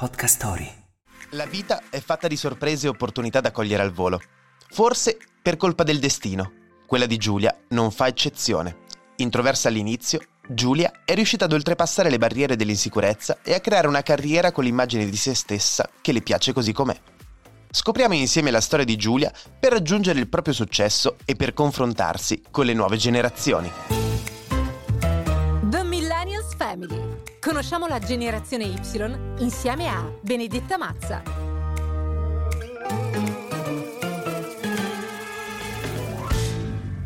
Podcast Story. La vita è fatta di sorprese e opportunità da cogliere al volo. Forse per colpa del destino. Quella di Giulia non fa eccezione. Introversa all'inizio, Giulia è riuscita ad oltrepassare le barriere dell'insicurezza e a creare una carriera con l'immagine di se stessa che le piace così com'è. Scopriamo insieme la storia di Giulia per raggiungere il proprio successo e per confrontarsi con le nuove generazioni. Conosciamo la generazione Y insieme a Benedetta Mazza.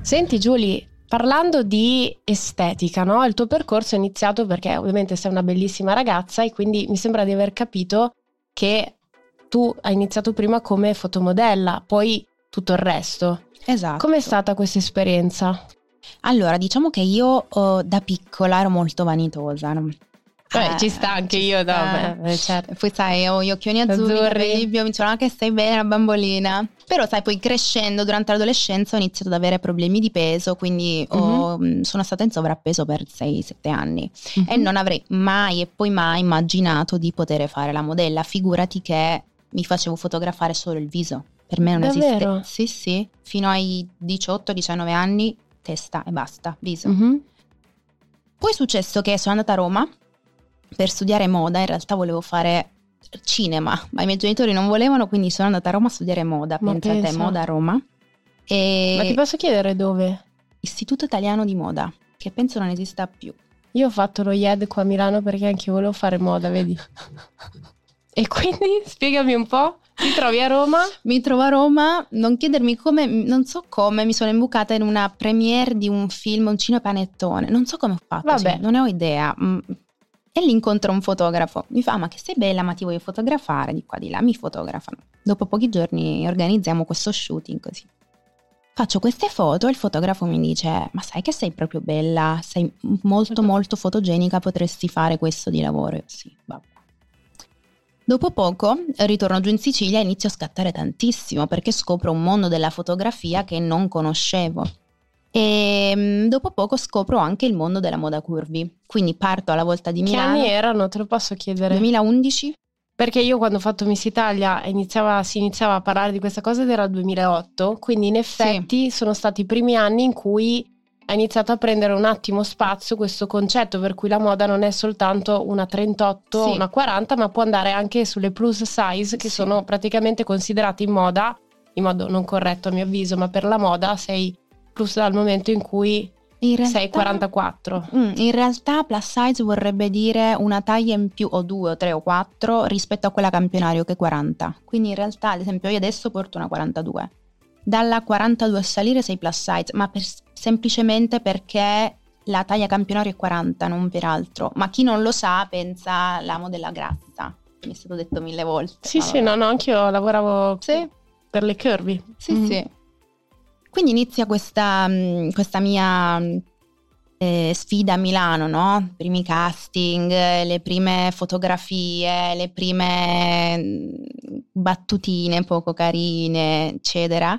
Senti Giulia, parlando di estetica, no? il tuo percorso è iniziato perché ovviamente sei una bellissima ragazza e quindi mi sembra di aver capito che tu hai iniziato prima come fotomodella, poi tutto il resto. Esatto. Com'è stata questa esperienza? Allora, diciamo che io oh, da piccola ero molto vanitosa. no? Beh, Eh, ci sta anche ci io, sta. no, beh, certo. Poi sai, ho gli occhioni azzurri, Azzurri. mi dicevano "Ah, che stai bene, una bambolina. Però sai, poi crescendo durante l'adolescenza ho iniziato ad avere problemi di peso, quindi ho- mh, sono stata in sovrappeso per 6-7 anni. E non avrei mai e poi mai immaginato di poter fare la modella. Figurati che mi facevo fotografare solo il viso. Per me non Davvero? esiste. Sì, sì. Fino ai 18-19 anni, testa e basta, viso. Mhm. Poi è successo che sono andata a Roma per studiare moda, in realtà volevo fare cinema, ma i miei genitori non volevano, quindi sono andata a Roma a studiare moda, Ma pensate, pensa. moda a Roma. E Ma ti posso chiedere dove? Istituto Italiano di Moda, che penso non esista più. Io ho fatto lo IED qua a Milano perché anche io volevo fare moda, vedi? e quindi spiegami un po', ti trovi a Roma? Mi trovo a Roma, non chiedermi come, non so come, mi sono imbucata in una premiere di un film, un cinepanettone, non so come ho fatto, Vabbè. cioè, non ne ho idea. E lì incontro un fotografo, mi fa ma che sei bella ma ti voglio fotografare, di qua di là, mi fotografano. Dopo pochi giorni organizziamo questo shooting così. Faccio queste foto e il fotografo mi dice ma sai che sei proprio bella, sei molto molto fotogenica, potresti fare questo di lavoro. Io, sì, vabbè. Dopo poco ritorno giù in Sicilia e inizio a scattare tantissimo perché scopro un mondo della fotografia che non conoscevo. E mm, dopo poco scopro anche il mondo della moda curvy. Quindi parto alla volta di Che Milano. anni erano? Te lo posso chiedere? 2011? Perché io quando ho fatto Miss Italia iniziava- si iniziava a parlare di questa cosa ed era il 2008, quindi in effetti sono stati i primi anni in cui ha iniziato a prendere un attimo spazio questo concetto per cui la moda non è soltanto una 38 Sì. una 40, ma può andare anche sulle plus size che Sì. sono praticamente considerate in moda, in modo non corretto a mio avviso, ma per la moda sei plus dal momento in cui In realtà, sei 44. Mm, in realtà plus size vorrebbe dire una taglia in più o due o tre o quattro rispetto a quella campionario che è 40. Quindi in realtà ad esempio io adesso porto una 42. Dalla 42 a salire sei plus size, ma per- semplicemente perché la taglia campionario è 40, non per altro. Ma chi non lo sa pensa alla modella grassa. Mi è stato detto mille volte. Sì, ma sì, no, no, anch'io lavoravo Sì. per le curvy. Sì, Mm. sì. Quindi inizia questa, mh, questa mia mh, eh, sfida a Milano, no? Primi casting, le prime fotografie, le prime mh, battutine poco carine, eccetera,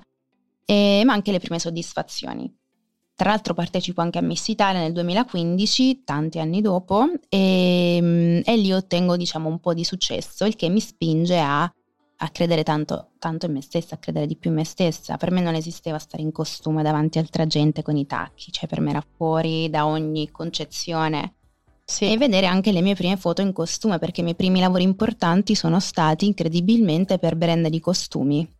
e- ma anche le prime soddisfazioni. Tra l'altro partecipo anche a Miss Italia nel 2015, tanti anni dopo, e, e lì ottengo diciamo un po' di successo, il che mi spinge a, a credere tanto, tanto in me stessa, a credere di più in me stessa. Per me non esisteva stare in costume davanti a altra gente con i tacchi, cioè per me era fuori da ogni concezione. Sì. E vedere anche le mie prime foto in costume, perché i miei primi lavori importanti sono stati incredibilmente per brand di costumi.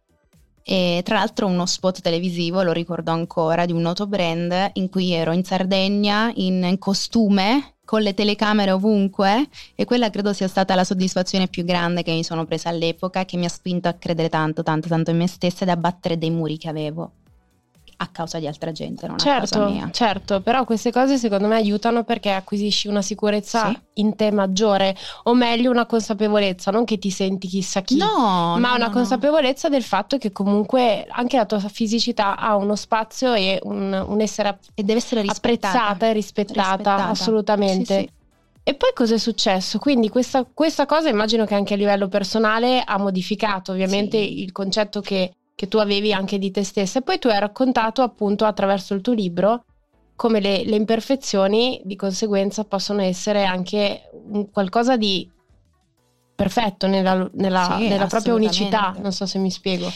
E tra l'altro uno spot televisivo, lo ricordo ancora, di un noto brand in cui ero in Sardegna in costume con le telecamere ovunque e quella credo sia stata la soddisfazione più grande che mi sono presa all'epoca che mi ha spinto a credere tanto, tanto, tanto in me stessa ed a battere dei muri che avevo a causa di altra gente, non a causa Certo, mia. certo, però queste cose secondo me aiutano perché acquisisci una sicurezza Sì. in te maggiore, o meglio una consapevolezza, non che ti senti chissà chi, No, ma no, una no. consapevolezza del fatto che comunque anche la tua fisicità ha uno spazio e un, un essere e deve essere rispettata. apprezzata e rispettata, Rispettata. assolutamente. Sì, sì. E poi cosa è successo? Quindi questa, questa cosa immagino che anche a livello personale ha modificato ovviamente Sì. il concetto che, che tu avevi anche di te stessa. E poi tu hai raccontato appunto attraverso il tuo libro come le, le imperfezioni di conseguenza possono essere anche un qualcosa di perfetto nella, nella, Sì, nella propria unicità, non so se mi spiego.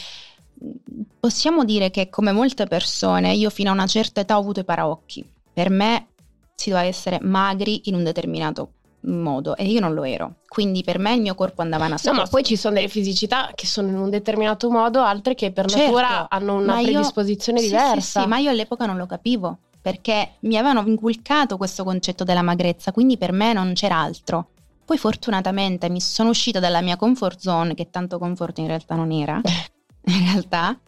Possiamo dire che come molte persone, io fino a una certa età ho avuto i paraocchi. Per me si doveva essere magri in un determinato modo e io non lo ero. Quindi per me il mio corpo andava No, nascosto. ma poi ci sono delle fisicità che sono in un determinato modo, altre che per Certo, natura hanno una ma io- predisposizione Sì, sì, diversa. Sì, ma io all'epoca non lo capivo perché mi avevano inculcato questo concetto della magrezza, quindi per me non c'era altro. Poi fortunatamente mi sono uscita dalla mia comfort zone, che tanto comfort in realtà non era, in realtà.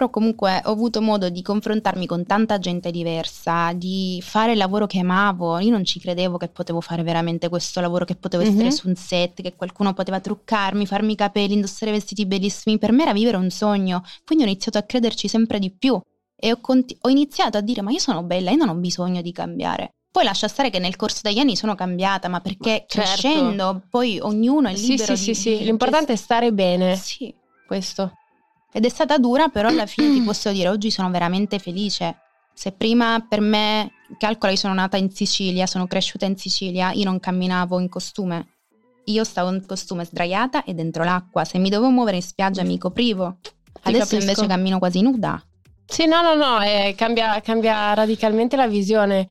Però comunque ho avuto modo di confrontarmi con tanta gente diversa, di fare il lavoro che amavo. Io non ci credevo che potevo fare veramente questo lavoro, che potevo essere Mhm. su un set, che qualcuno poteva truccarmi, farmi i capelli, indossare vestiti bellissimi. Per me era vivere un sogno. Quindi ho iniziato a crederci sempre di più e ho, conti- ho iniziato a dire ma io sono bella, io non ho bisogno di cambiare. Poi lascia stare che nel corso degli anni sono cambiata, ma perché Certo. crescendo poi ognuno è Sì, libero sì, di... sì, sì, l'importante è stare bene, Sì. questo. Ed è stata dura, però alla fine ti posso dire, oggi sono veramente felice. Se prima per me, calcola, io sono nata in Sicilia, sono cresciuta in Sicilia, io non camminavo in costume. Io stavo in costume sdraiata e dentro l'acqua. Se mi dovevo muovere in spiaggia mi coprivo. Adesso invece cammino quasi nuda. Sì, no, no, no, eh, cambia, cambia radicalmente la visione.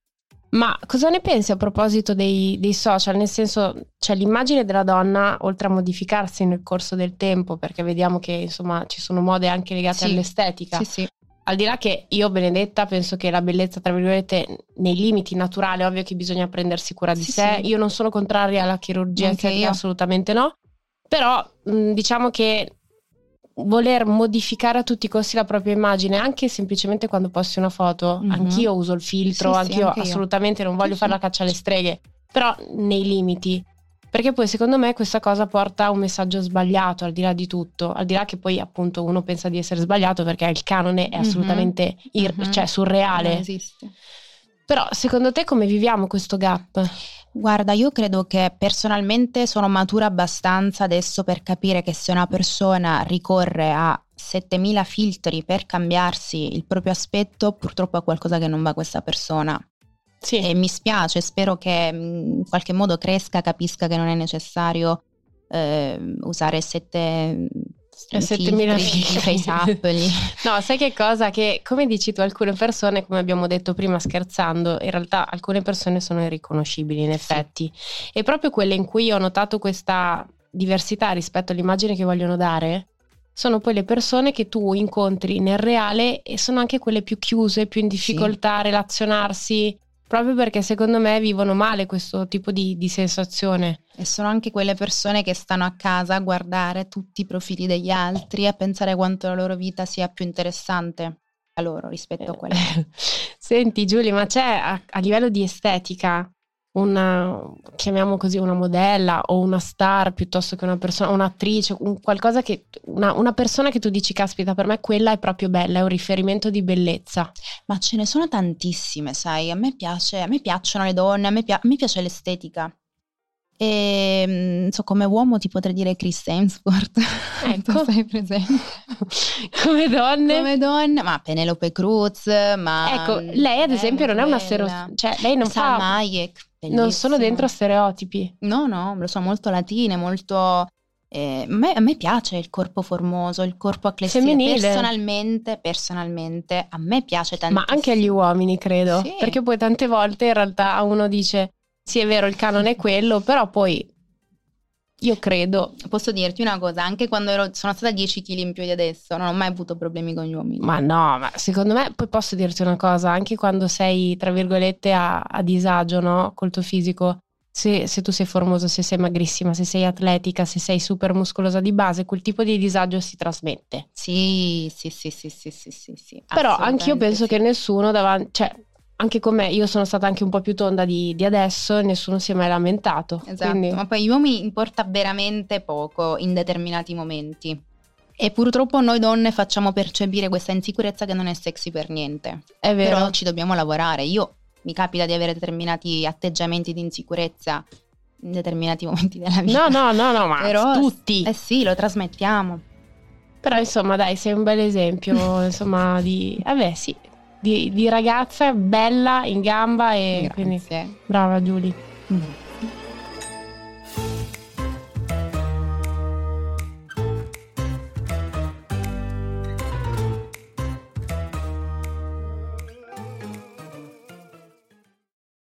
Ma cosa ne pensi a proposito dei, dei social? Nel senso, cioè l'immagine della donna, oltre a modificarsi nel corso del tempo, perché vediamo che insomma ci sono mode anche legate Sì. all'estetica, Sì, sì. al di là che io, Benedetta, penso che la bellezza, tra virgolette, nei limiti naturali, ovvio che bisogna prendersi cura di sé. Io non sono contraria alla chirurgia Anche estetica, io. assolutamente no. Però mh, diciamo che voler modificare a tutti i costi la propria immagine, anche semplicemente quando posti una foto, Mhm. anch'io uso il filtro, Sì, anch'io anche io. assolutamente non voglio Sì, fare la caccia alle streghe, però nei limiti. Perché poi secondo me questa cosa porta a un messaggio sbagliato, al di là di tutto, al di là che poi appunto uno pensa di essere sbagliato perché il canone è Mhm. assolutamente ir- Mhm. cioè surreale. Non esiste. Però secondo te come viviamo questo gap? Guarda, io credo che personalmente sono matura abbastanza adesso per capire che se una persona ricorre a 7000 filtri per cambiarsi il proprio aspetto, purtroppo è qualcosa che non va a questa persona. Sì. E mi spiace, spero che mh, in qualche modo cresca, capisca che non è necessario eh, usare sette, Eh, 7000 filtri, filtri. face up lì. No, sai che cosa? Che come dici tu, alcune persone, come abbiamo detto prima scherzando, in realtà alcune persone sono irriconoscibili in effetti. E proprio quelle in cui ho notato questa diversità rispetto all'immagine che vogliono dare, sono poi le persone che tu incontri nel reale e sono anche quelle più chiuse, più in difficoltà a relazionarsi, proprio perché secondo me vivono male questo tipo di, di sensazione. E sono anche quelle persone che stanno a casa a guardare tutti i profili degli altri e a pensare quanto la loro vita sia più interessante a loro rispetto a quella. Senti Giulia, ma c'è a, a livello di estetica una, chiamiamo così, una modella o una star piuttosto che una persona, un'attrice, un qualcosa che, una, una persona che tu dici, caspita, per me quella è proprio bella, è un riferimento di bellezza. Ma ce ne sono tantissime, sai, a me piace, a me piacciono le donne, a me, pia- a me piace l'estetica. E mm, so, come uomo ti potrei dire Chris Hemsworth, Ecco. tu sei presente? Come donne. Come donna, ma Penelope Cruz, ma... ecco, lei ad eh, esempio non è una stereotipo, cioè lei non Salma fa, Hayek, non sono dentro stereotipi. No, no, lo so, molto latine, molto... eh, a, me, a me piace il corpo formoso, il corpo acclessibile. Femminile. Personalmente, personalmente, a me piace tantissimo. Ma anche agli uomini, credo. Sì. Perché poi tante volte in realtà uno dice: Sì, è vero, il canone è quello, però poi io credo. Posso dirti una cosa, anche quando ero- sono stata 10 kg in più di adesso, non ho mai avuto problemi con gli uomini. Ma no, ma secondo me, poi posso dirti una cosa: anche quando sei, tra virgolette, a, a disagio, no? Col tuo fisico. Se, se tu sei formoso, se sei magrissima, se sei atletica, se sei super muscolosa di base, quel tipo di disagio si trasmette. Sì, sì, sì, sì, sì, sì, sì, sì. Però anch'io penso sì. che nessuno davanti, cioè, anche con me, io sono stata anche un po' più tonda di, di adesso e nessuno si è mai lamentato. Esatto, Quindi- ma poi gli uomini importa veramente poco in determinati momenti. E purtroppo noi donne facciamo percepire questa insicurezza che non è sexy per niente. è vero. Però ci dobbiamo lavorare. Io mi capita di avere determinati atteggiamenti di insicurezza in determinati momenti della vita. No, no, no, no, ma Però, tutti. Eh sì, lo trasmettiamo. Però insomma, dai, sei un bel esempio, insomma, di vabbè, sì, di, di ragazza bella in gamba e quindi Grazie. brava Giulia. Mm.